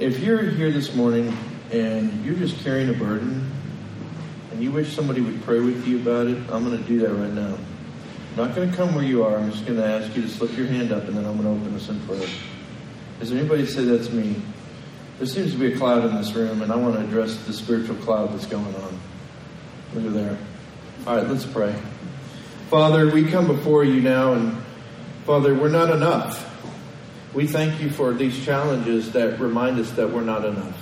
If you're here this morning and you're just carrying a burden and you wish somebody would pray with you about it, I'm going to do that right now. I'm not going to come where you are. I'm just going to ask you to slip your hand up and then I'm going to open us in prayer. Does anybody say that's me? There seems to be a cloud in this room, and I want to address the spiritual cloud that's going on. Look at there. All right, let's pray. Father, we come before you now, and Father, we're not enough. We thank you for these challenges that remind us that we're not enough.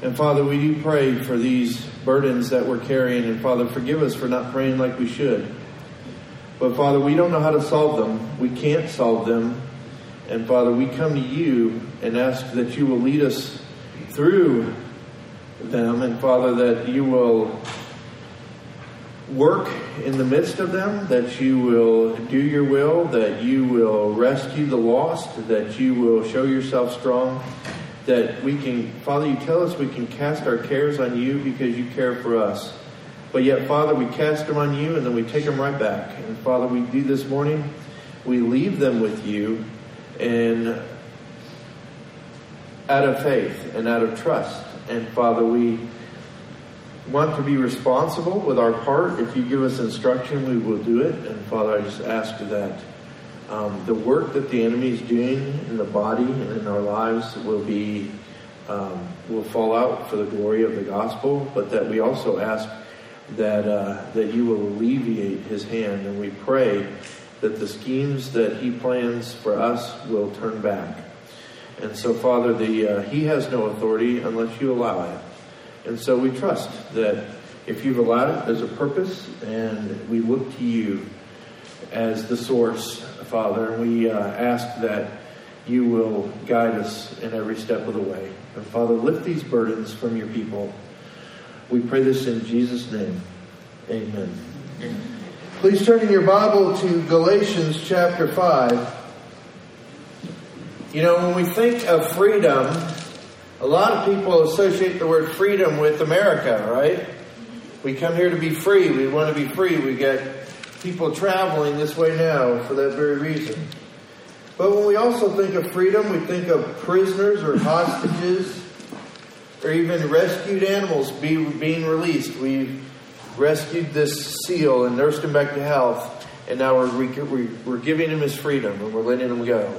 And Father, we do pray for these burdens that we're carrying, and Father, forgive us for not praying like we should. But Father, we don't know how to solve them. We can't solve them. And Father, we come to you and ask that you will lead us through them, and Father, that you will work in the midst of them, that you will do your will, that you will rescue the lost, that you will show yourself strong, that we can, Father, you tell us we can cast our cares on you because you care for us. But yet, Father, we cast them on you and then we take them right back. And Father, we do this morning, we leave them with you and out of faith and out of trust. And Father, we want to be responsible with our part. If you give us instruction, we will do it. And Father, I just ask that um, the work that the enemy is doing in the body and in our lives will be um, will fall out for the glory of the gospel, but that we also ask that uh, that you will alleviate his hand, and we pray that the schemes that he plans for us will turn back. And so, Father, the uh, he has no authority unless you allow it. And so we trust that if you've allowed it, there's a purpose, and we look to you as the source, Father, and we uh, ask that you will guide us in every step of the way. And Father, lift these burdens from your people. We pray this in Jesus' name. Amen. Please turn in your Bible to Galatians chapter 5. You know, when we think of freedom, a lot of people associate the word freedom with America, right? We come here to be free. We want to be free. We get people traveling this way now for that very reason. But when we also think of freedom, we think of prisoners or hostages or even rescued animals be, being released. We've rescued this seal and nursed him back to health, and now we're, we're giving him his freedom and we're letting him go.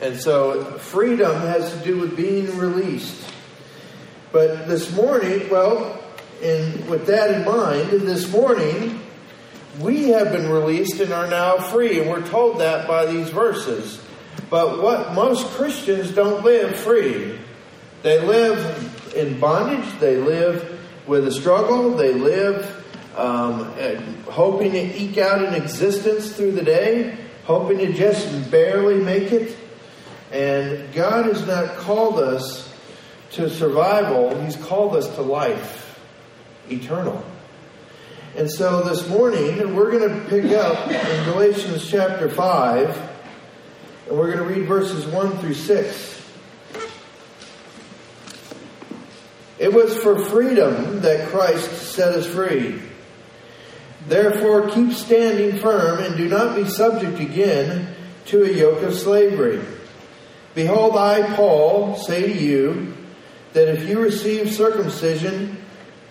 And so freedom has to do with being released. But this morning, well, and with that in mind, this morning, we have been released and are now free. And we're told that by these verses. But what most Christians don't live free. They live in bondage. They live with a struggle. They live um, hoping to eke out an existence through the day, hoping to just barely make it. And God has not called us to survival, He's called us to life, eternal. And so this morning, we're going to pick up in Galatians chapter 5, and we're going to read verses 1 through 6. It was for freedom that Christ set us free. Therefore, keep standing firm and do not be subject again to a yoke of slavery. Behold, I, Paul, say to you that if you receive circumcision,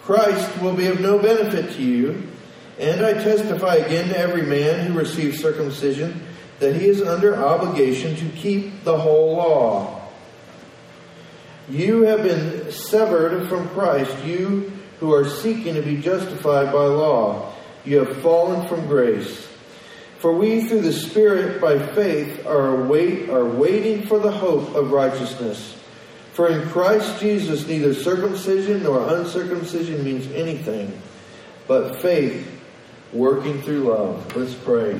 Christ will be of no benefit to you. And I testify again to every man who receives circumcision that he is under obligation to keep the whole law. You have been severed from Christ, you who are seeking to be justified by law. You have fallen from grace. For we, through the Spirit, by faith, are, wait, are waiting for the hope of righteousness. For in Christ Jesus, neither circumcision nor uncircumcision means anything, but faith working through love. Let's pray.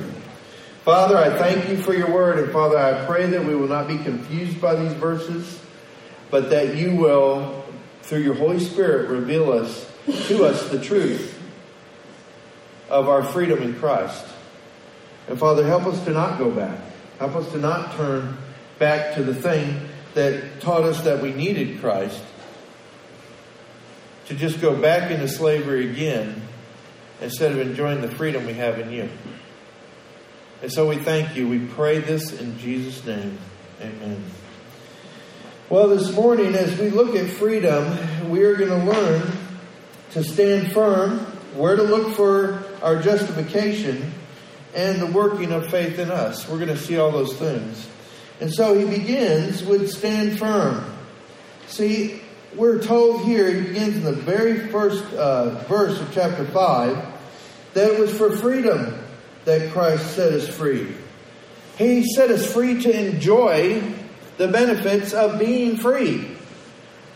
Father, I thank you for your word, and Father, I pray that we will not be confused by these verses, but that you will, through your Holy Spirit, reveal us to us the truth of our freedom in Christ. And Father, help us to not go back. Help us to not turn back to the thing that taught us that we needed Christ. To just go back into slavery again instead of enjoying the freedom we have in you. And so we thank you. We pray this in Jesus' name. Amen. Well, this morning, as we look at freedom, we are going to learn to stand firm, where to look for our justification, and the working of faith in us. We're going to see all those things. And so he begins with stand firm. See, we're told here, he begins in the very first uh, verse of chapter 5, that it was for freedom that Christ set us free. He set us free to enjoy the benefits of being free.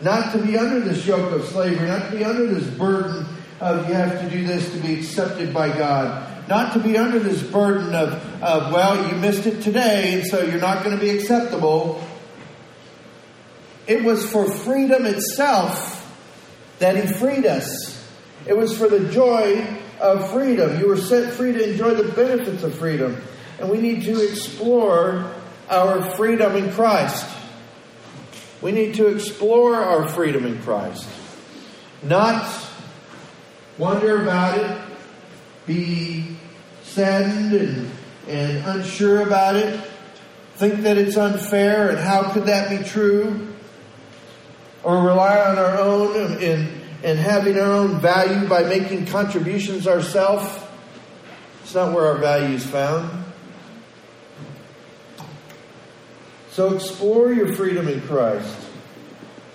Not to be under this yoke of slavery, not to be under this burden of you have to do this to be accepted by God. Not to be under this burden of, of well, you missed it today, and so you're not going to be acceptable. It was for freedom itself that He freed us. It was for the joy of freedom. You were set free to enjoy the benefits of freedom. And we need to explore our freedom in Christ. We need to explore our freedom in Christ. Not wonder about it, be saddened and, and unsure about it, think that it's unfair and how could that be true, or rely on our own and, and having our own value by making contributions ourselves. It's not where our value is found. So explore your freedom in Christ.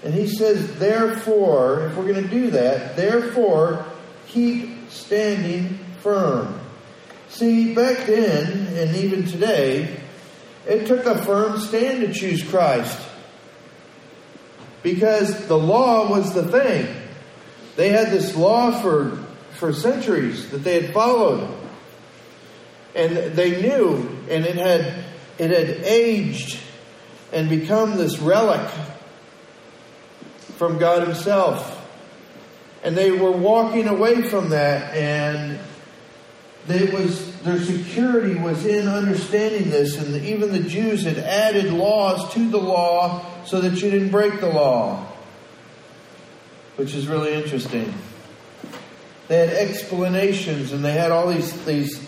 And he says, therefore, if we're going to do that, therefore, keep standing firm. See, back then, and even today, it took a firm stand to choose Christ. Because the law was the thing. They had this law for, for centuries that they had followed. And they knew, and it had, it had aged and become this relic from God Himself. And they were walking away from that, and it was their security was in understanding this, and even the Jews had added laws to the law so that you didn't break the law, which is really interesting. They had explanations, and they had all these these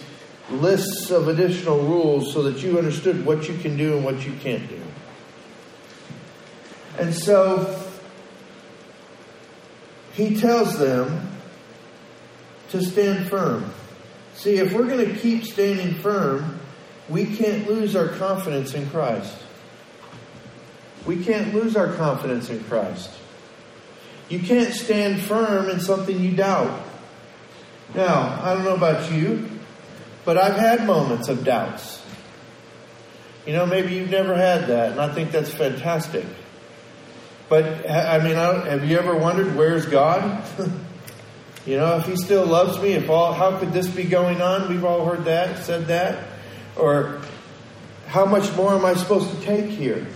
lists of additional rules so that you understood what you can do and what you can't do. And so he tells them to stand firm. See, if we're going to keep standing firm, we can't lose our confidence in Christ. We can't lose our confidence in Christ. You can't stand firm in something you doubt. Now, I don't know about you, but I've had moments of doubts. You know, maybe you've never had that, and I think that's fantastic. But I mean, have you ever wondered where's God? you know, if He still loves me, if all, how could this be going on? We've all heard that, said that, or how much more am I supposed to take here?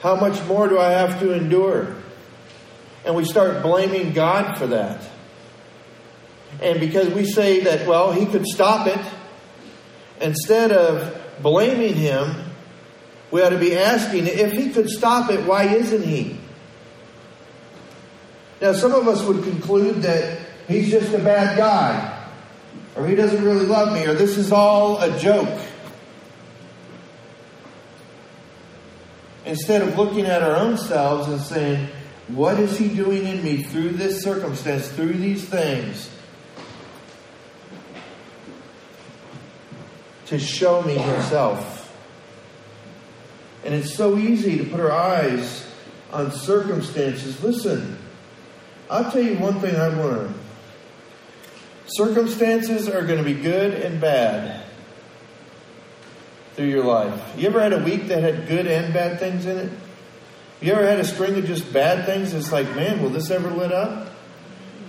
How much more do I have to endure? And we start blaming God for that. And because we say that, well, He could stop it, instead of blaming Him, we ought to be asking if He could stop it, why isn't He? Now, some of us would conclude that he's just a bad guy, or he doesn't really love me, or this is all a joke. Instead of looking at our own selves and saying, What is he doing in me through this circumstance, through these things? To show me himself. And it's so easy to put our eyes on circumstances. Listen, I'll tell you one thing I've learned. Circumstances are going to be good and bad through your life. You ever had a week that had good and bad things in it? You ever had a string of just bad things? It's like, man, will this ever let up?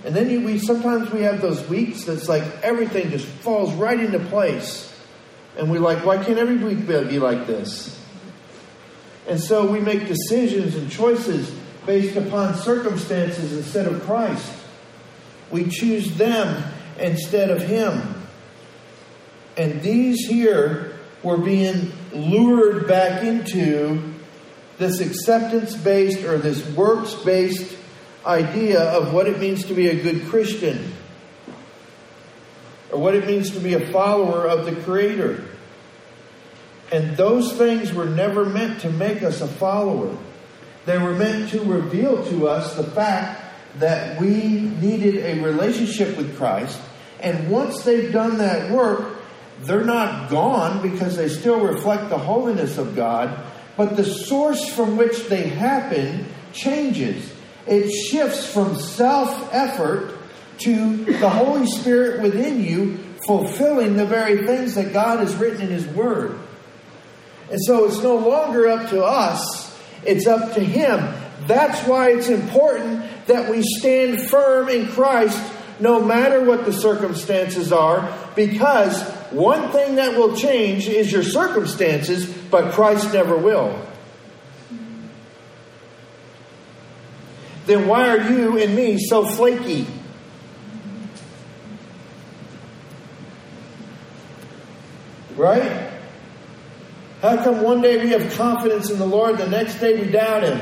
And then you, we sometimes we have those weeks that's like everything just falls right into place, and we're like, why can't every week be like this? And so we make decisions and choices based upon circumstances instead of Christ. We choose them instead of Him. And these here were being lured back into this acceptance based or this works based idea of what it means to be a good Christian or what it means to be a follower of the Creator. And those things were never meant to make us a follower. They were meant to reveal to us the fact that we needed a relationship with Christ. And once they've done that work, they're not gone because they still reflect the holiness of God, but the source from which they happen changes. It shifts from self effort to the Holy Spirit within you fulfilling the very things that God has written in His Word. And so it's no longer up to us, it's up to Him. That's why it's important that we stand firm in Christ no matter what the circumstances are, because one thing that will change is your circumstances, but Christ never will. Then why are you and me so flaky? Right? How come one day we have confidence in the Lord, the next day we doubt Him?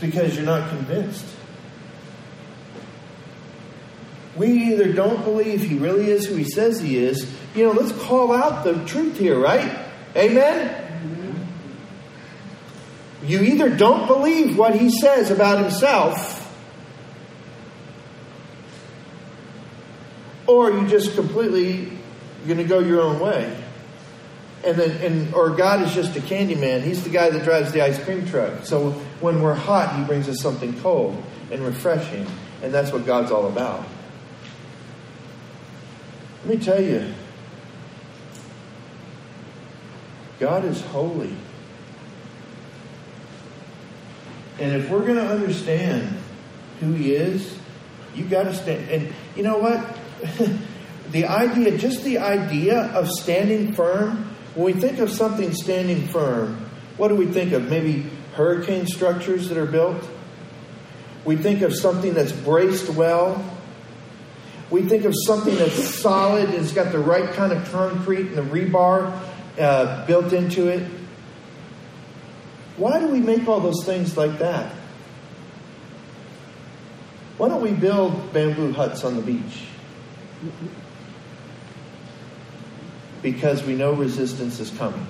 Because you're not convinced. We either don't believe He really is who He says He is. You know, let's call out the truth here, right? Amen? You either don't believe what He says about Himself or you just completely going to go your own way. And then, and or God is just a candy man. He's the guy that drives the ice cream truck. So when we're hot, He brings us something cold and refreshing, and that's what God's all about. Let me tell you, God is holy. And if we're going to understand who He is, you got to stand. And you know what? the idea, just the idea of standing firm, when we think of something standing firm, what do we think of? Maybe hurricane structures that are built? We think of something that's braced well. We think of something that's solid and it's got the right kind of concrete and the rebar uh, built into it. Why do we make all those things like that? Why don't we build bamboo huts on the beach? Because we know resistance is coming.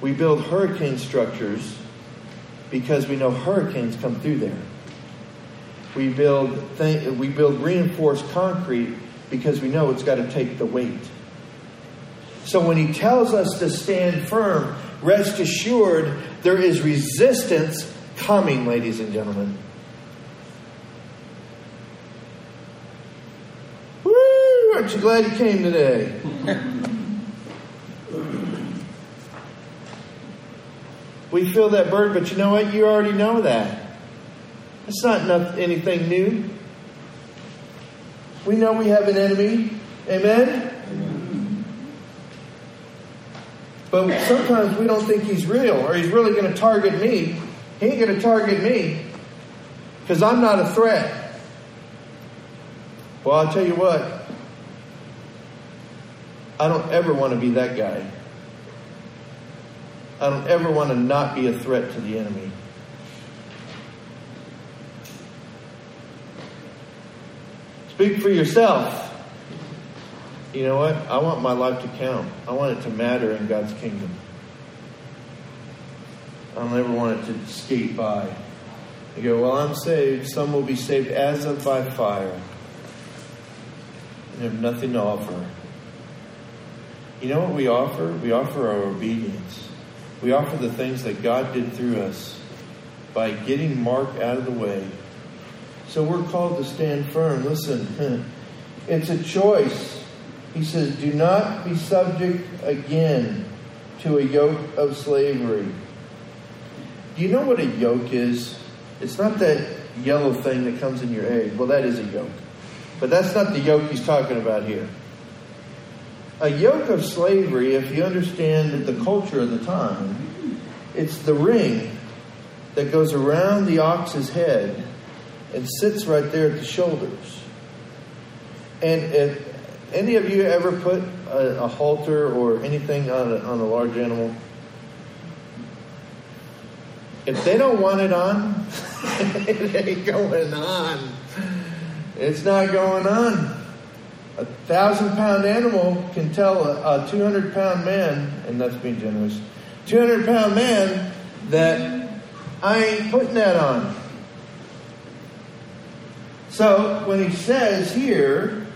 We build hurricane structures because we know hurricanes come through there. We build th- we build reinforced concrete because we know it's got to take the weight. So when he tells us to stand firm, rest assured there is resistance coming, ladies and gentlemen. Aren't you glad you came today? we feel that burden, but you know what? You already know that. It's not anything new. We know we have an enemy. Amen? But sometimes we don't think he's real or he's really going to target me. He ain't going to target me because I'm not a threat. Well, I'll tell you what, I don't ever want to be that guy. I don't ever want to not be a threat to the enemy. Speak for yourself. You know what? I want my life to count. I want it to matter in God's kingdom. I don't ever want it to skate by. You go, well, I'm saved. Some will be saved as of by fire and have nothing to offer. You know what we offer? We offer our obedience. We offer the things that God did through us by getting Mark out of the way. So we're called to stand firm. Listen, it's a choice. He says, Do not be subject again to a yoke of slavery. Do you know what a yoke is? It's not that yellow thing that comes in your egg. Well, that is a yoke. But that's not the yoke he's talking about here a yoke of slavery, if you understand the culture of the time, it's the ring that goes around the ox's head and sits right there at the shoulders. And if any of you ever put a, a halter or anything on a, on a large animal, if they don't want it on, it ain't going on. It's not going on. A thousand pound animal can tell a, a 200 pound man, and that's being generous, 200 pound man that I ain't putting that on. So when he says here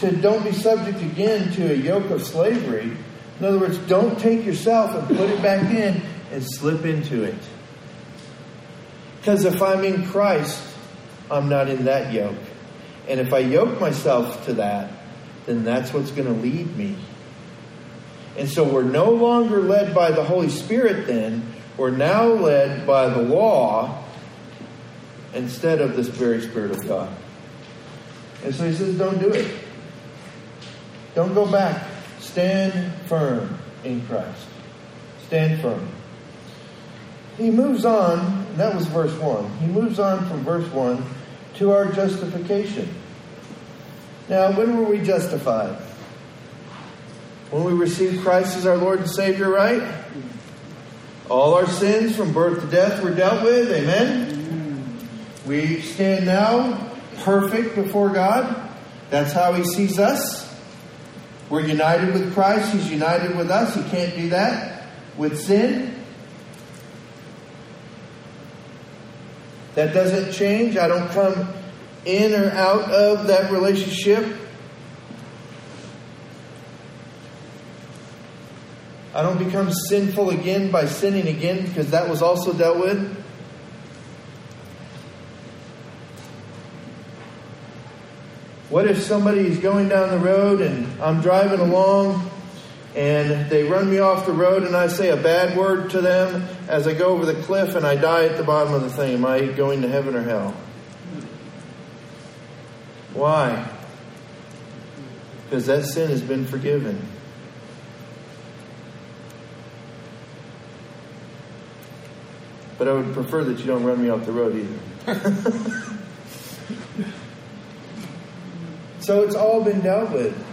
to don't be subject again to a yoke of slavery, in other words, don't take yourself and put it back in and slip into it. Because if I'm in Christ, I'm not in that yoke. And if I yoke myself to that, then that's what's going to lead me. And so we're no longer led by the Holy Spirit then. We're now led by the law instead of this very Spirit of God. And so he says, don't do it. Don't go back. Stand firm in Christ. Stand firm. He moves on, that was verse 1. He moves on from verse 1 to our justification. Now, when were we justified? When we received Christ as our Lord and Savior, right? All our sins from birth to death were dealt with. Amen? We stand now perfect before God. That's how He sees us. We're united with Christ. He's united with us. He can't do that with sin. That doesn't change. I don't come in or out of that relationship. I don't become sinful again by sinning again because that was also dealt with. What if somebody is going down the road and I'm driving along and they run me off the road and I say a bad word to them as I go over the cliff and I die at the bottom of the thing. Am I going to heaven or hell? Why? Because that sin has been forgiven. But I would prefer that you don't run me off the road either. so it's all been dealt with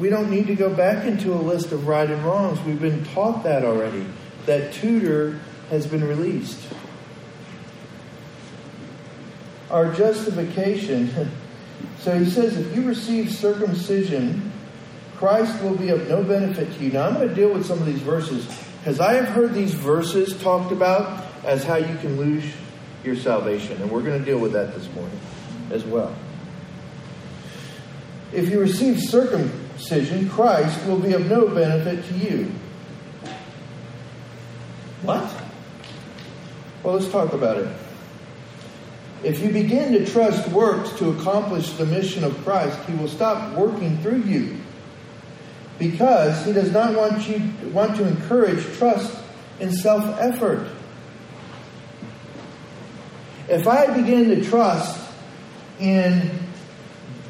we don't need to go back into a list of right and wrongs. We've been taught that already. That tutor has been released. Our justification. So he says, if you receive circumcision, Christ will be of no benefit to you. Now I'm going to deal with some of these verses because I have heard these verses talked about as how you can lose your salvation. And we're going to deal with that this morning as well. If you receive circumcision, circumcision, Christ will be of no benefit to you. What? Well, let's talk about it. If you begin to trust works to accomplish the mission of Christ, He will stop working through you because He does not want you want to encourage trust in self-effort. If I begin to trust in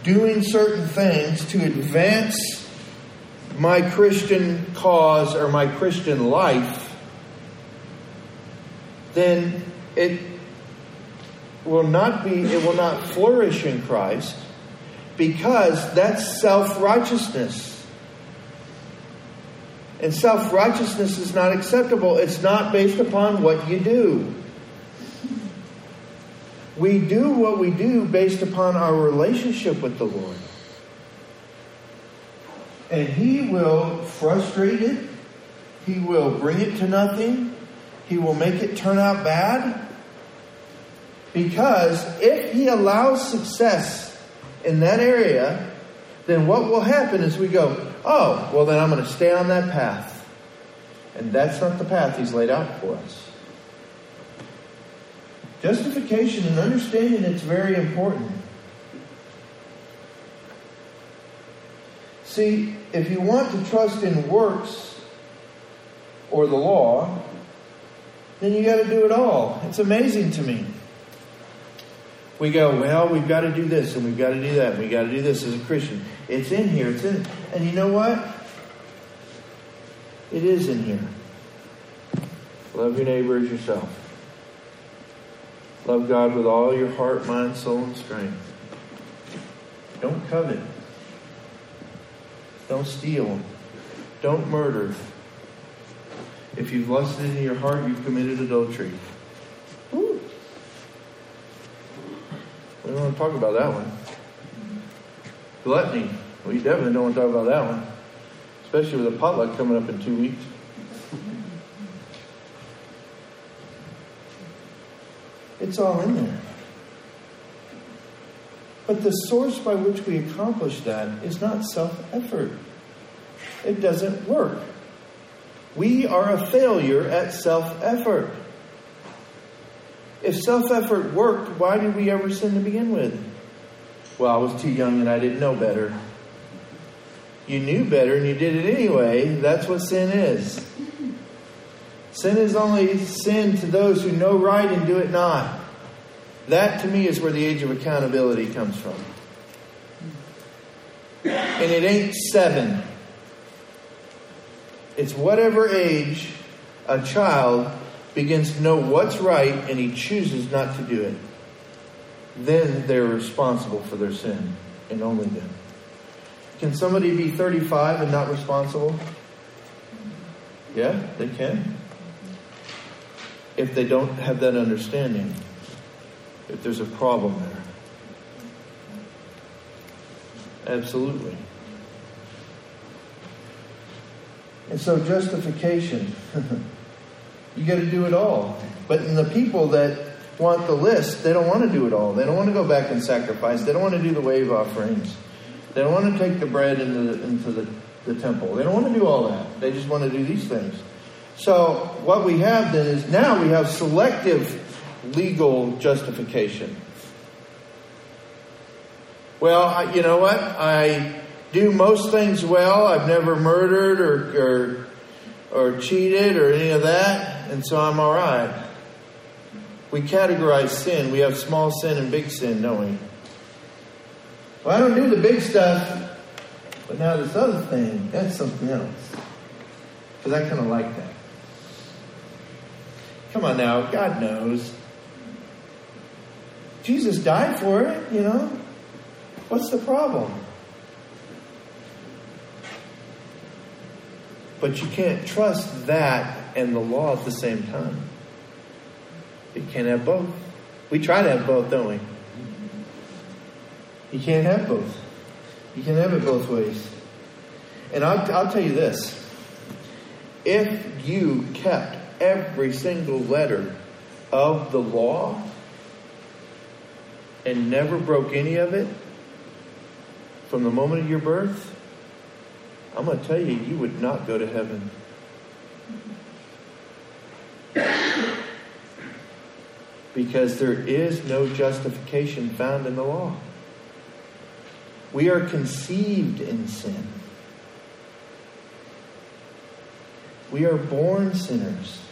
doing certain things to advance my Christian cause or my Christian life, then it will not be, it will not flourish in Christ because that's self righteousness. And self righteousness is not acceptable. It's not based upon what you do. We do what we do based upon our relationship with the Lord. And He will frustrate it, He will bring it to nothing, He will make it turn out bad. Because if He allows success in that area, then what will happen is we go, oh, well, then I'm going to stay on that path. And that's not the path He's laid out for us. Justification and understanding it's very important. See, if you want to trust in works or the law, then you got to do it all. It's amazing to me. We go, well, we've got to do this and we've got to do that and we've got to do this as a Christian. It's in here. It's in. And you know what? It is in here. Love your neighbor as yourself. Love God with all your heart, mind, soul, and strength. Don't covet. Don't steal. Don't murder. If you've lusted in your heart, you've committed adultery. We don't want to talk about that one. Gluttony. We definitely don't want to talk about that one. Especially with a potluck coming up in two weeks. It's all in there. But the source by which we accomplish that is not self effort. It doesn't work. We are a failure at self effort. If self effort worked, why did we ever sin to begin with? Well, I was too young and I didn't know better. You knew better and you did it anyway. That's what sin is. Sin is only sin to those who know right and do it not. That to me is where the age of accountability comes from. And it ain't seven. It's whatever age a child begins to know what's right and he chooses not to do it. Then they're responsible for their sin, and only then. Can somebody be 35 and not responsible? Yeah, they can. If they don't have that understanding, if there's a problem there. Absolutely. And so, justification, you got to do it all. But in the people that want the list, they don't want to do it all. They don't want to go back and sacrifice. They don't want to do the wave offerings. They don't want to take the bread into the, into the, the temple. They don't want to do all that. They just want to do these things. So, what we have then is now we have selective legal justification. Well, I, you know what? I do most things well. I've never murdered or, or, or cheated or any of that, and so I'm all right. We categorize sin. We have small sin and big sin, don't we? Well, I don't do the big stuff, but now this other thing, that's something else. Because I kind of like that. Come on now, God knows. Jesus died for it, you know. What's the problem? But you can't trust that and the law at the same time. You can't have both. We try to have both, don't we? You can't have both. You can have it both ways. And I'll, I'll tell you this if you kept every single letter of the law, and never broke any of it from the moment of your birth, I'm going to tell you, you would not go to heaven. Because there is no justification found in the law. We are conceived in sin. We are born sinners.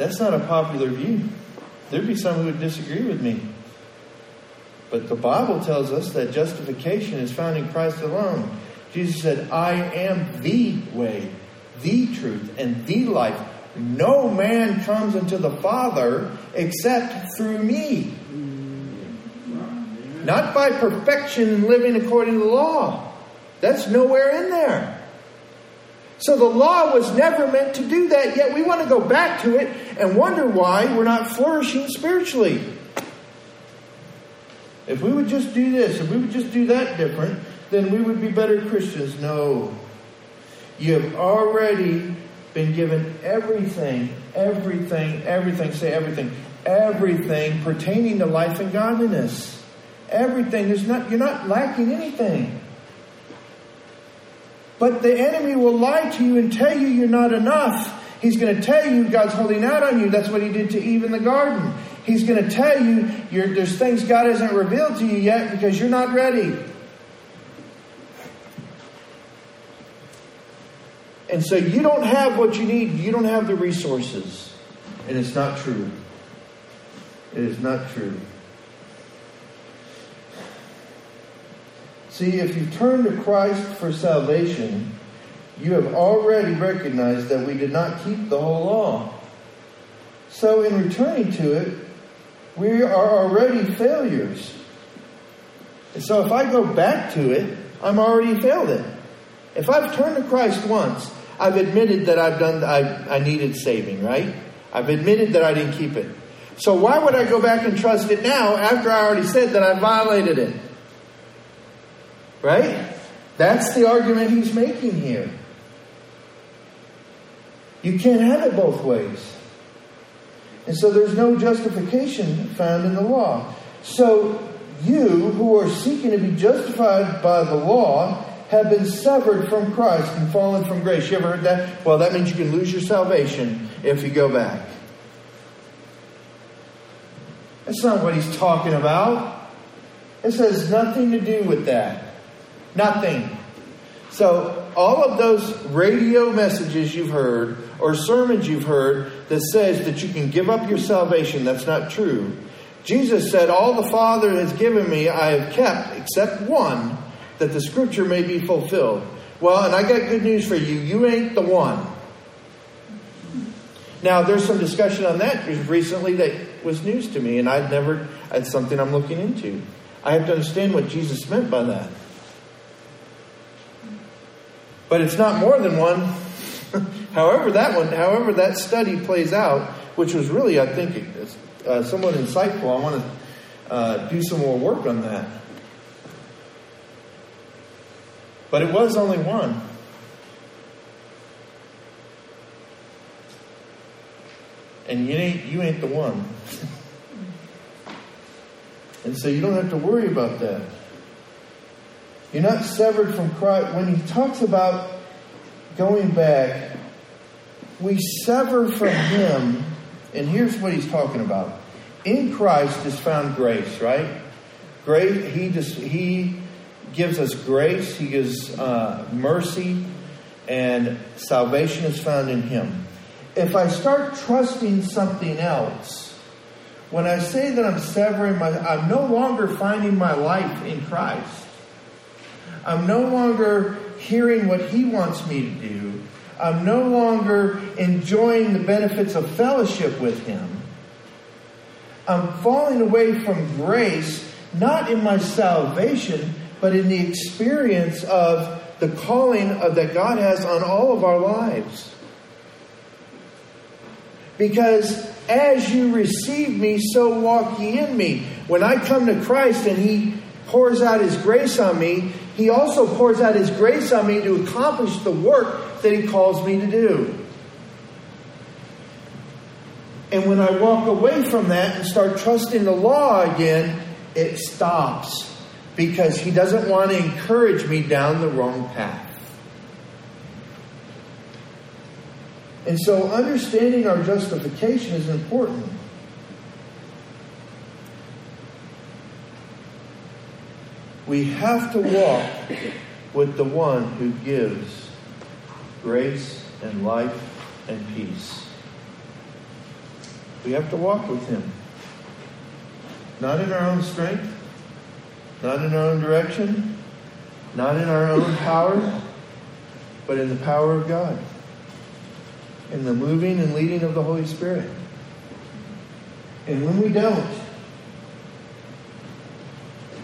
That's not a popular view. There'd be some who would disagree with me. But the Bible tells us that justification is found in Christ alone. Jesus said, I am the way, the truth, and the life. No man comes unto the Father except through me. Not by perfection and living according to the law. That's nowhere in there. So the law was never meant to do that, yet we want to go back to it and wonder why we're not flourishing spiritually. If we would just do this, if we would just do that different, then we would be better Christians. No. You have already been given everything, everything, everything, say everything, everything pertaining to life and godliness. Everything. There's not, you're not lacking anything. But the enemy will lie to you and tell you you're not enough. He's going to tell you God's holding out on you. That's what he did to Eve in the garden. He's going to tell you there's things God hasn't revealed to you yet because you're not ready. And so you don't have what you need. You don't have the resources. And it's not true. It is not true. See, if you turn to Christ for salvation, you have already recognized that we did not keep the whole law. So, in returning to it, we are already failures. And so, if I go back to it, I'm already failed it. If I've turned to Christ once, I've admitted that I've done, I, I needed saving, right? I've admitted that I didn't keep it. So why would I go back and trust it now after I already said that I violated it? Right? That's the argument he's making here. You can't have it both ways. And so there's no justification found in the law. So you who are seeking to be justified by the law have been severed from Christ and fallen from grace. You ever heard that? Well, that means you can lose your salvation if you go back. That's not what he's talking about. This has nothing to do with that. Nothing. So, all of those radio messages you've heard or sermons you've heard that says that you can give up your salvation, that's not true. Jesus said, All the Father has given me, I have kept, except one, that the scripture may be fulfilled. Well, and I got good news for you. You ain't the one. Now, there's some discussion on that recently that was news to me, and I'd never, it's something I'm looking into. I have to understand what Jesus meant by that. But it's not more than one. however, that one, however, that study plays out, which was really, I think, uh, somewhat insightful. I want to uh, do some more work on that. But it was only one. And you ain't, you ain't the one. and so you don't have to worry about that. You're not severed from Christ. When he talks about going back, we sever from him, and here's what he's talking about. In Christ is found grace, right? Grace, he just he gives us grace, He gives uh, mercy, and salvation is found in Him. If I start trusting something else, when I say that I'm severing my, I'm no longer finding my life in Christ. I'm no longer hearing what He wants me to do. I'm no longer enjoying the benefits of fellowship with Him. I'm falling away from grace, not in my salvation, but in the experience of the calling of, that God has on all of our lives. Because as you receive me, so walk ye in me. When I come to Christ and He pours out His grace on me, He also pours out His grace on me to accomplish the work that He calls me to do. And when I walk away from that and start trusting the law again, it stops because he doesn't want to encourage me down the wrong path. And so understanding our justification is important. We have to walk with the one who gives grace and life and peace. We have to walk with him. Not in our own strength, not in our own direction, not in our own power, but in the power of God, in the moving and leading of the Holy Spirit. And when we don't,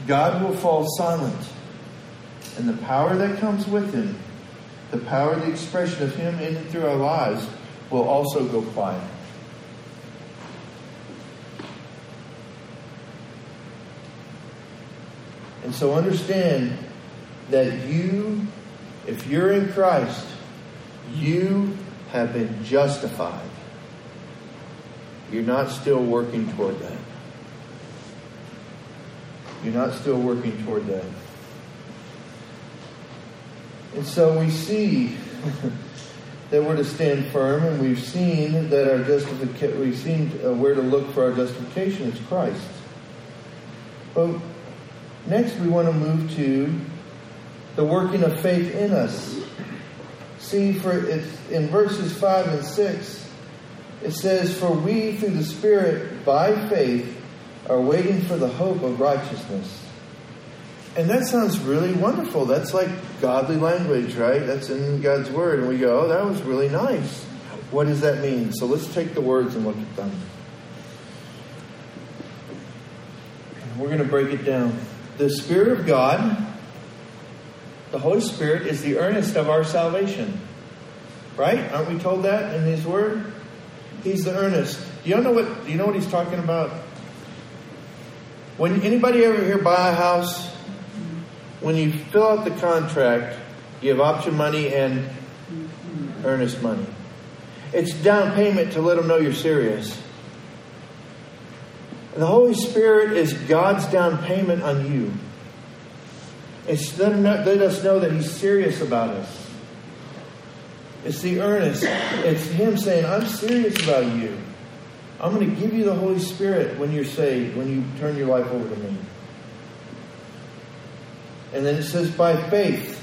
God will fall silent. And the power that comes with Him, the power, the expression of Him in and through our lives, will also go quiet. And so understand that you, if you're in Christ, you have been justified. You're not still working toward that. You're not still working toward that. And so we see that we're to stand firm, and we've seen that our justification, we've seen uh, where to look for our justification is Christ. But Next, we want to move to the working of faith in us. See, for it's in verses 5 and 6, it says, For we, through the Spirit, by faith, are waiting for the hope of righteousness. And that sounds really wonderful. That's like godly language, right? That's in God's Word. And we go, oh, that was really nice. What does that mean? So let's take the words and look at them. We're going to break it down the Spirit of God, the Holy Spirit, is the earnest of our salvation. Right? Aren't we told that in His Word? He's the earnest. Do you know what? Do you know what he's talking about? When anybody ever here buy a house, when you fill out the contract, you have option money and earnest money. It's down payment to let them know you're serious. The Holy Spirit is God's down payment on you. It's let, let us know that He's serious about us. It's the earnest. It's Him saying, I'm serious about you. I'm going to give you the Holy Spirit when you're saved, when you turn your life over to me. And then it says, by faith.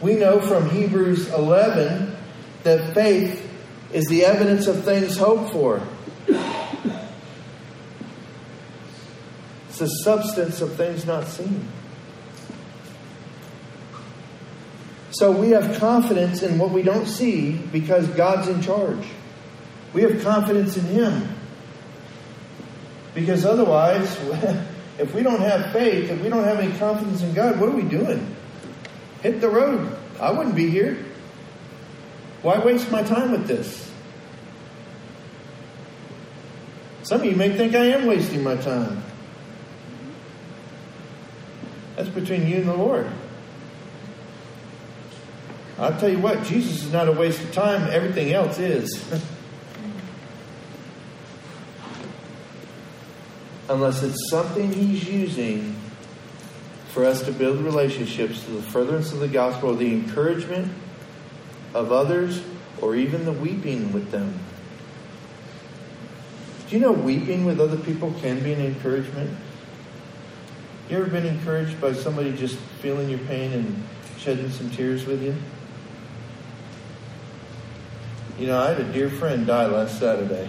We know from Hebrews 11 that faith is the evidence of things hoped for. It's the substance of things not seen. So we have confidence in what we don't see because God's in charge. We have confidence in Him. Because otherwise, if we don't have faith, if we don't have any confidence in God, what are we doing? Hit the road. I wouldn't be here. Why waste my time with this? Some of you may think I am wasting my time. That's between you and the Lord. I'll tell you what, Jesus is not a waste of time, everything else is. Unless it's something He's using for us to build relationships to the furtherance of the gospel, the encouragement of others, or even the weeping with them. Do you know weeping with other people can be an encouragement? You ever been encouraged by somebody just feeling your pain and shedding some tears with you? You know, I had a dear friend die last Saturday.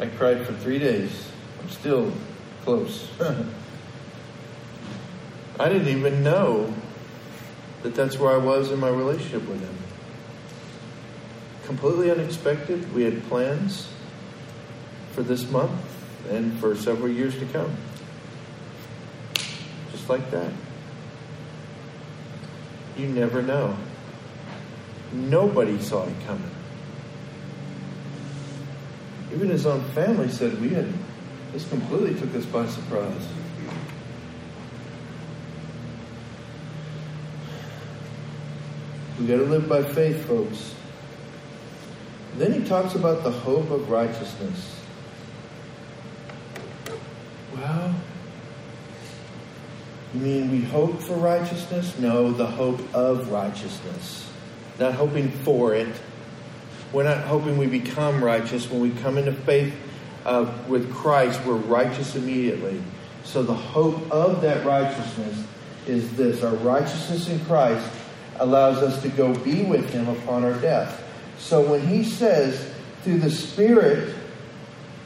I cried for three days. Still close. I didn't even know that that's where I was in my relationship with him. Completely unexpected. We had plans for this month and for several years to come Just like that. You never know. Nobody saw it coming. Even his own family said we had this completely took us by surprise. We got to live by faith, folks. Then he talks about the hope of righteousness. Well, you mean we hope for righteousness? No, the hope of righteousness. Not hoping for it. We're not hoping we become righteous. When we come into faith uh, with Christ, we're righteous immediately. So the hope of that righteousness is this our righteousness in Christ allows us to go be with Him upon our death. So when He says, through the Spirit,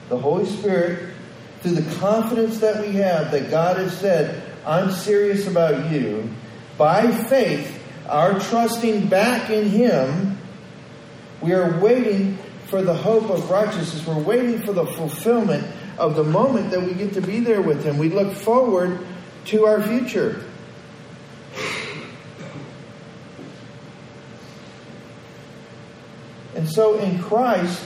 the Holy Spirit, through the confidence that we have that God has said, I'm serious about you, by faith, our trusting back in Him, we are waiting for the hope of righteousness. We're waiting for the fulfillment of the moment that we get to be there with Him. We look forward to our future. And so in Christ,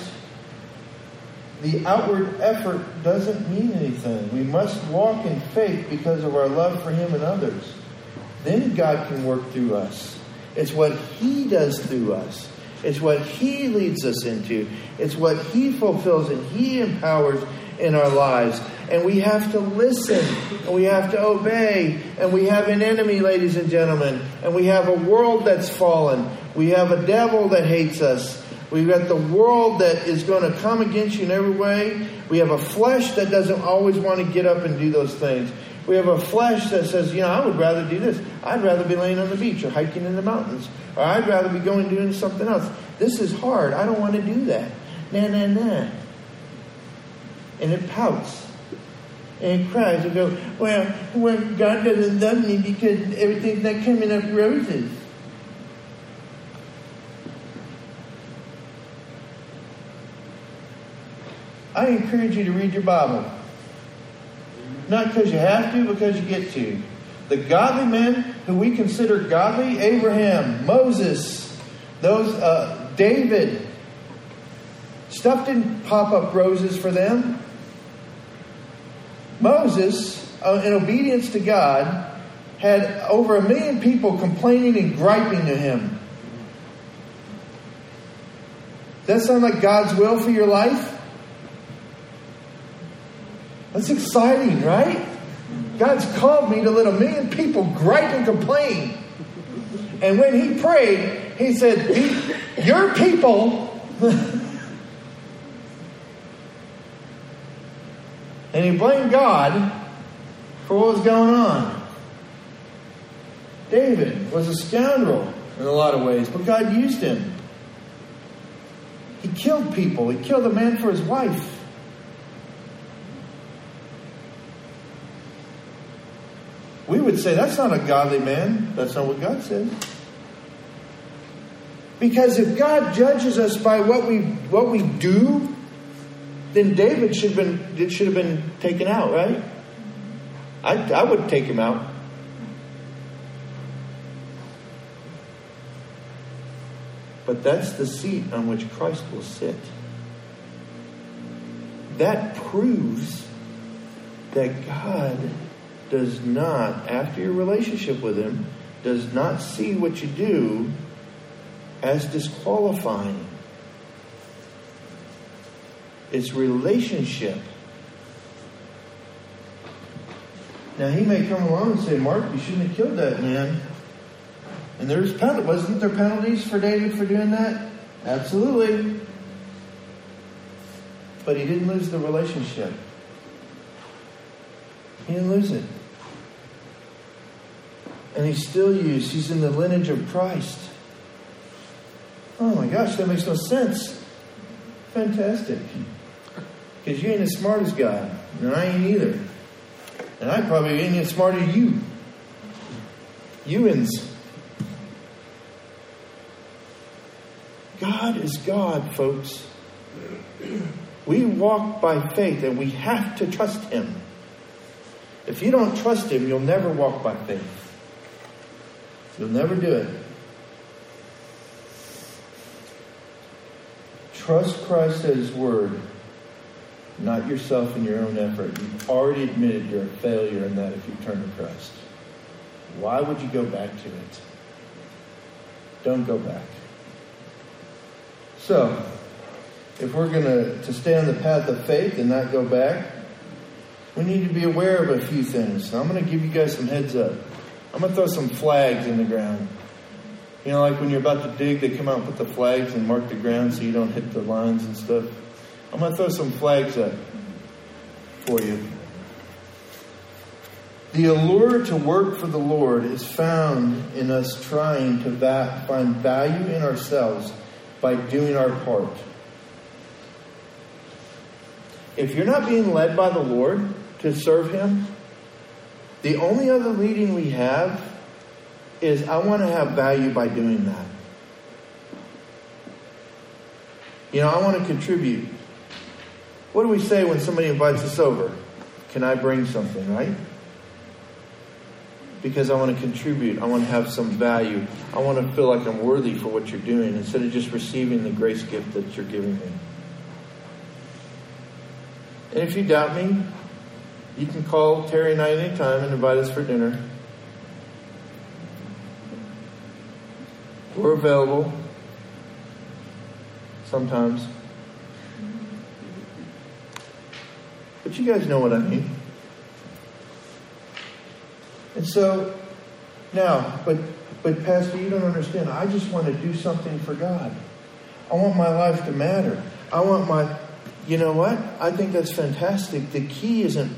the outward effort doesn't mean anything. We must walk in faith because of our love for Him and others. Then God can work through us. It's what He does through us. It's what He leads us into. It's what He fulfills and He empowers in our lives. And we have to listen and we have to obey. And we have an enemy, ladies and gentlemen. And we have a world that's fallen. We have a devil that hates us. We've got the world that is going to come against you in every way. We have a flesh that doesn't always want to get up and do those things. We have a flesh that says, you know, I would rather do this. I'd rather be laying on the beach or hiking in the mountains. Or I'd rather be going doing something else. This is hard. I don't want to do that. Nah, nah, nah. And it pouts. And it cries and goes, well, well, God doesn't love me because everything's not coming up roses. I encourage you to read your Bible. Not because you have to, because you get to. The godly men who we consider godly Abraham, Moses, those, uh, David, stuff didn't pop up roses for them. Moses, uh, in obedience to God, had over a million people complaining and griping to him. Does that sound like God's will for your life? That's exciting, right? God's called me to let a million people gripe and complain. And when he prayed, he said, Your people. and he blamed God for what was going on. David was a scoundrel in a lot of ways, but God used him. He killed people, he killed a man for his wife. We would say that's not a godly man. That's not what God says. Because if God judges us by what we what we do, then David should have been should have been taken out, right? I I would take him out. But that's the seat on which Christ will sit. That proves that God does not, after your relationship with Him, does not see what you do as disqualifying. It's relationship. Now he may come along and say, Mark, you shouldn't have killed that man. And there's penalty. Wasn't there penalties for David for doing that? Absolutely. But he didn't lose the relationship. He didn't lose it. And he's still used. He's in the lineage of Christ. Oh my gosh, that makes no sense. Fantastic. Because you ain't as smart as God. And I ain't either. And I probably ain't as smart as you. Youans. God is God, folks. We walk by faith and we have to trust Him. If you don't trust Him, you'll never walk by faith. You'll never do it. Trust Christ at His Word, not yourself and your own effort. You've already admitted you're a failure in that if you turn to Christ. Why would you go back to it? Don't go back. So, if we're going to, to stay on the path of faith and not go back, we need to be aware of a few things. I'm going to give you guys some heads up. I'm going to throw some flags in the ground. You know, like when you're about to dig, they come out put the flags and mark the ground so you don't hit the lines and stuff. I'm going to throw some flags up for you. The allure to work for the Lord is found in us trying to va- find value in ourselves by doing our part. If you're not being led by the Lord to serve Him, the only other leading we have is I want to have value by doing that. You know, I want to contribute. What do we say when somebody invites us over? Can I bring something, right? Because I want to contribute. I want to have some value. I want to feel like I'm worthy for what you're doing instead of just receiving the grace gift that you're giving me. And if you doubt me, you can call Terry and I anytime and invite us for dinner. We're available sometimes. But you guys know what I mean. And so, now, but but Pastor, you don't understand. I just want to do something for God. I want my life to matter. I want my you know what? I think that's fantastic. The key isn't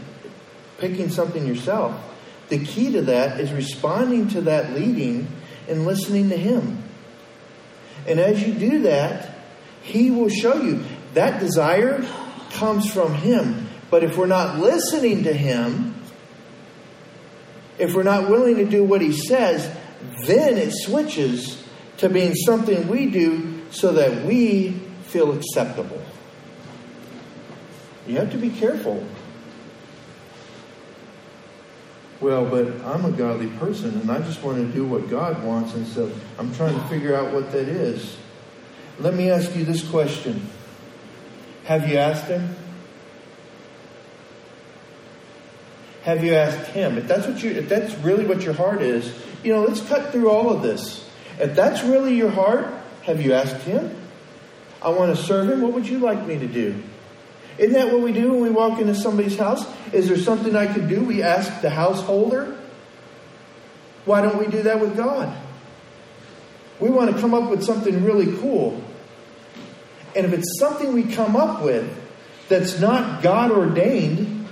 picking something yourself. The key to that is responding to that leading and listening to Him. And as you do that, He will show you that desire comes from Him. But if we're not listening to Him, if we're not willing to do what He says, then it switches to being something we do so that we feel acceptable. You have to be careful. Well, but I'm a godly person and I just want to do what God wants, and so I'm trying to figure out what that is. Let me ask you this question Have you asked him? Have you asked him? If that's what you if that's really what your heart is, you know, let's cut through all of this. If that's really your heart, have you asked him? I want to serve him. What would you like me to do? Isn't that what we do when we walk into somebody's house? Is there something I could do? We ask the householder. Why don't we do that with God? We want to come up with something really cool. And if it's something we come up with that's not God ordained,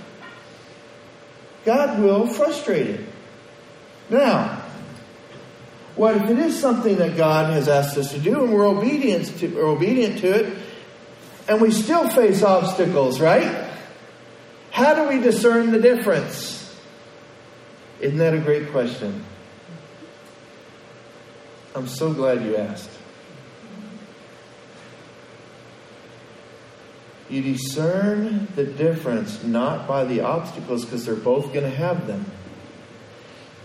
God will frustrate it. Now, what if it is something that God has asked us to do and we're obedient to, obedient to it and we still face obstacles, right? How do we discern the difference? Isn't that a great question? I'm so glad you asked. You discern the difference not by the obstacles because they're both going to have them.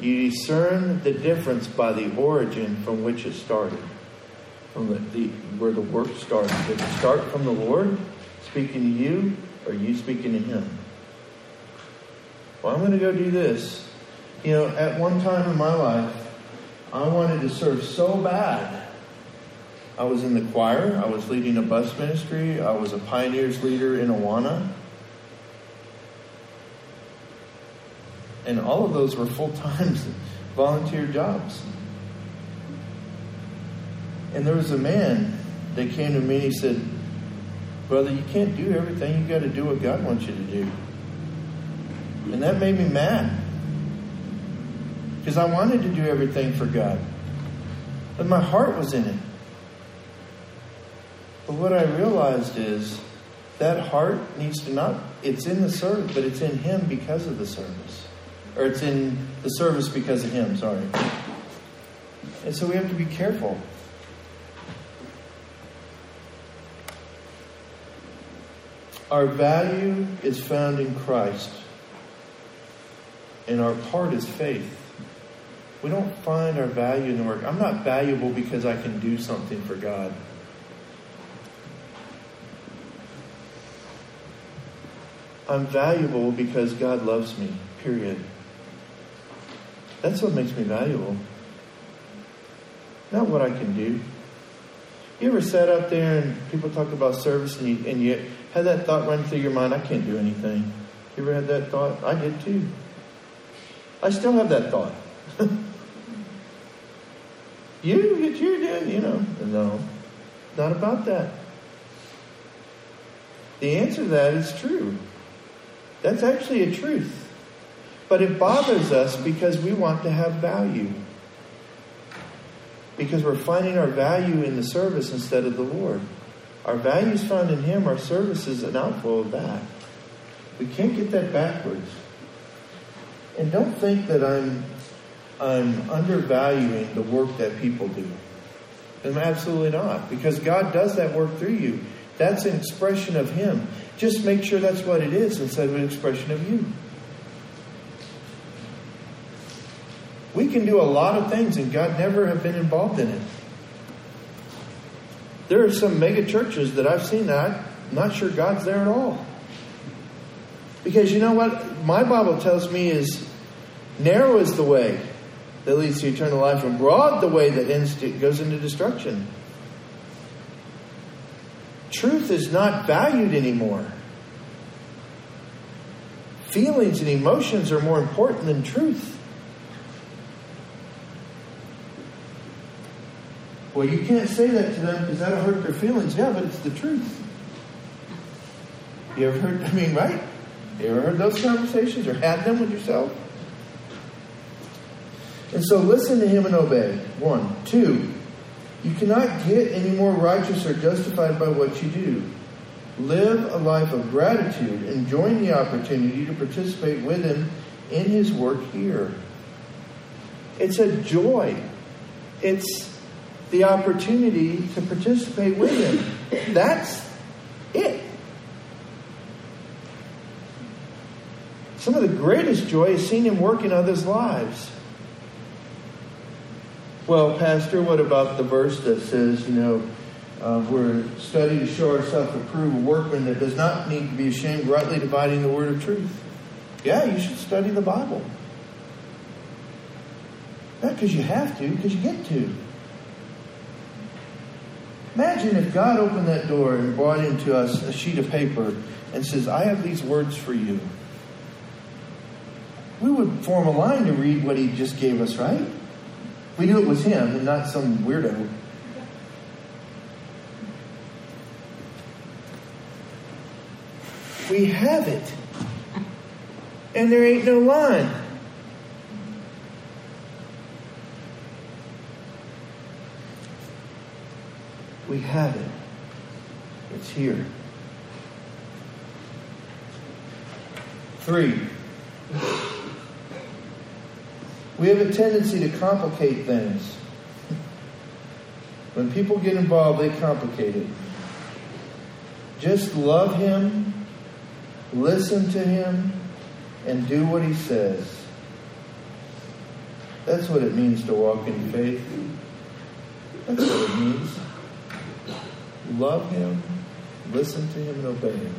You discern the difference by the origin from which it started, from the, the where the work starts. Did it start from the Lord speaking to you, or you speaking to Him? Well, I'm going to go do this. You know, at one time in my life, I wanted to serve so bad. I was in the choir, I was leading a bus ministry, I was a pioneers leader in Awana. And all of those were full time volunteer jobs. And there was a man that came to me and he said, Brother, you can't do everything. You got to do what God wants you to do. And that made me mad. Because I wanted to do everything for God. But my heart was in it. But what I realized is that heart needs to not, it's in the service, but it's in Him because of the service. Or it's in the service because of Him, sorry. And so we have to be careful. Our value is found in Christ, and our part is faith. We don't find our value in the work. I'm not valuable because I can do something for God. I'm valuable because God loves me, period. That's what makes me valuable. Not what I can do. You ever sat up there and people talk about service and you, and you had that thought run through your mind, I can't do anything. You ever had that thought? I did too. I still have that thought. You get you did, you know. No, not about that. The answer to that is true. That's actually a truth. But it bothers us because we want to have value. Because we're finding our value in the service instead of the Lord. Our values found in Him, our service is an outflow of that. We can't get that backwards. And don't think that I'm I'm undervaluing the work that people do. I'm absolutely not, because God does that work through you. That's an expression of Him. Just make sure that's what it is instead of an expression of you. We can do a lot of things and God never have been involved in it. There are some mega churches that I've seen that I'm not sure God's there at all. Because you know what? My Bible tells me is narrow is the way that leads to eternal life, and broad the way that ends to, goes into destruction. Truth is not valued anymore. Feelings and emotions are more important than truth. Well, you can't say that to them because that'll hurt their feelings. Yeah, but it's the truth. You ever heard, I mean, right? You ever heard those conversations or had them with yourself? And so listen to him and obey. One. Two, you cannot get any more righteous or justified by what you do. Live a life of gratitude, enjoying the opportunity to participate with him in his work here. It's a joy. It's the opportunity to participate with him. That's it. Some of the greatest joy is seeing him work in others' lives. Well, Pastor, what about the verse that says, you know, Uh, we're studying to show ourselves approved, a workman that does not need to be ashamed, rightly dividing the word of truth. Yeah, you should study the Bible. Not because you have to, because you get to. Imagine if God opened that door and brought into us a sheet of paper and says, I have these words for you. We would form a line to read what he just gave us, right? We knew it was him and not some weirdo. We have it. And there ain't no line. We have it. It's here. Three. We have a tendency to complicate things. When people get involved, they complicate it. Just love Him, listen to Him, and do what He says. That's what it means to walk in faith. That's what it means. Love Him, listen to Him, and obey Him.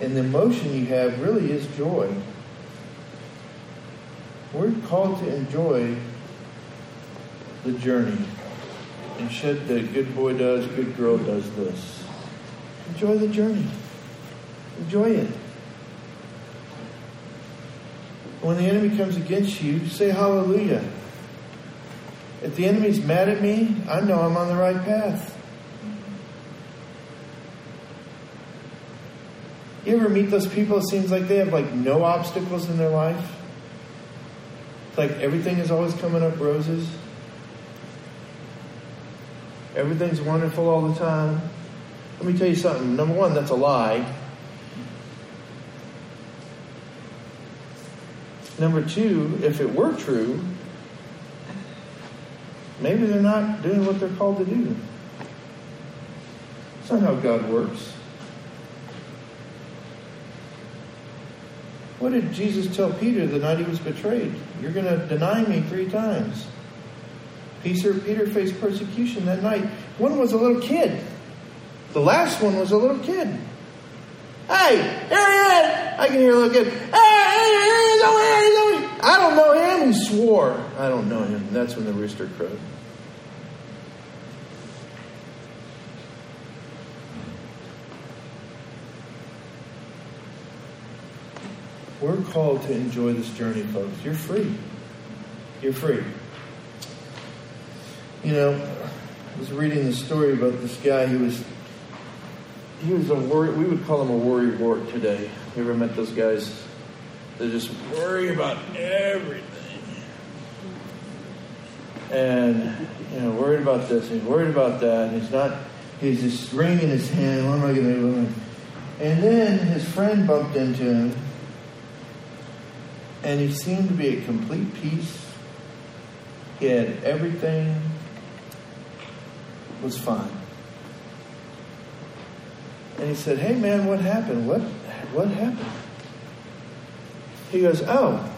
And the emotion you have really is joy. We're called to enjoy the journey. And should the good boy does, good girl does this. Enjoy the journey. Enjoy it. When the enemy comes against you, say hallelujah. If the enemy's mad at me, I know I'm on the right path. You ever meet those people? It seems like they have like no obstacles in their life. It's like everything is always coming up roses. Everything's wonderful all the time. Let me tell you something. Number one, that's a lie. Number two, if it were true, maybe they're not doing what they're called to do. It's not how God works. What did Jesus tell Peter the night he was betrayed? You're going to deny me three times. Peter, Peter faced persecution that night. One was a little kid. The last one was a little kid. Hey, here he is! I can hear a little kid. Hey, he's over here, he's over. I don't know him. He swore. I don't know him. That's when the rooster crowed. We're called to enjoy this journey, folks. You're free. You're free. You know, I was reading the story about this guy. He was he was a worry. We would call him a worry wart today. You ever met those guys? They just worry about everything, and you know, worried about this. He's worried about that. He's not. He's just wringing his hand. What am I going to do? And then his friend bumped into him and he seemed to be at complete peace. He had everything was fine. And he said, Hey man, what happened? What what happened? He goes, Oh,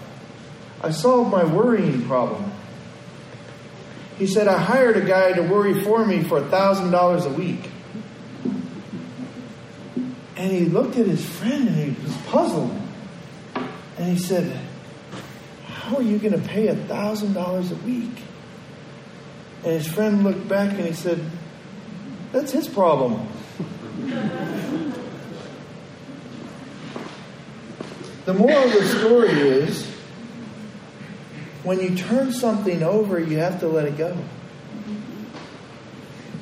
I solved my worrying problem. He said, I hired a guy to worry for me for a thousand dollars a week. And he looked at his friend and he was puzzled. And he said, how are you going to pay a thousand dollars a week? And his friend looked back and he said, That's his problem. the moral of the story is when you turn something over, you have to let it go.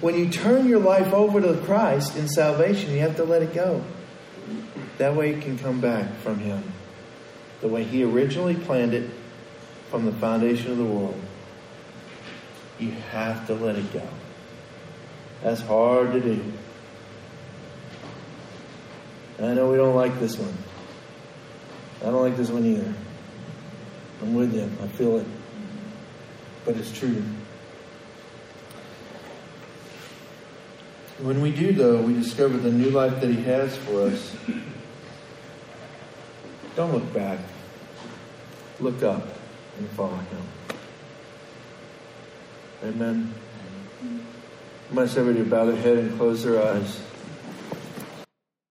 When you turn your life over to Christ in salvation, you have to let it go. That way it can come back from Him the way He originally planned it from the foundation of the world. You have to let it go. That's hard to do. I know we don't like this one. I don't like this one either. I'm with you. I feel it. But it's true. When we do, though, we discover the new life that He has for us. Don't look back. Look up and follow him. Amen. I want everybody to bow their head and close their eyes.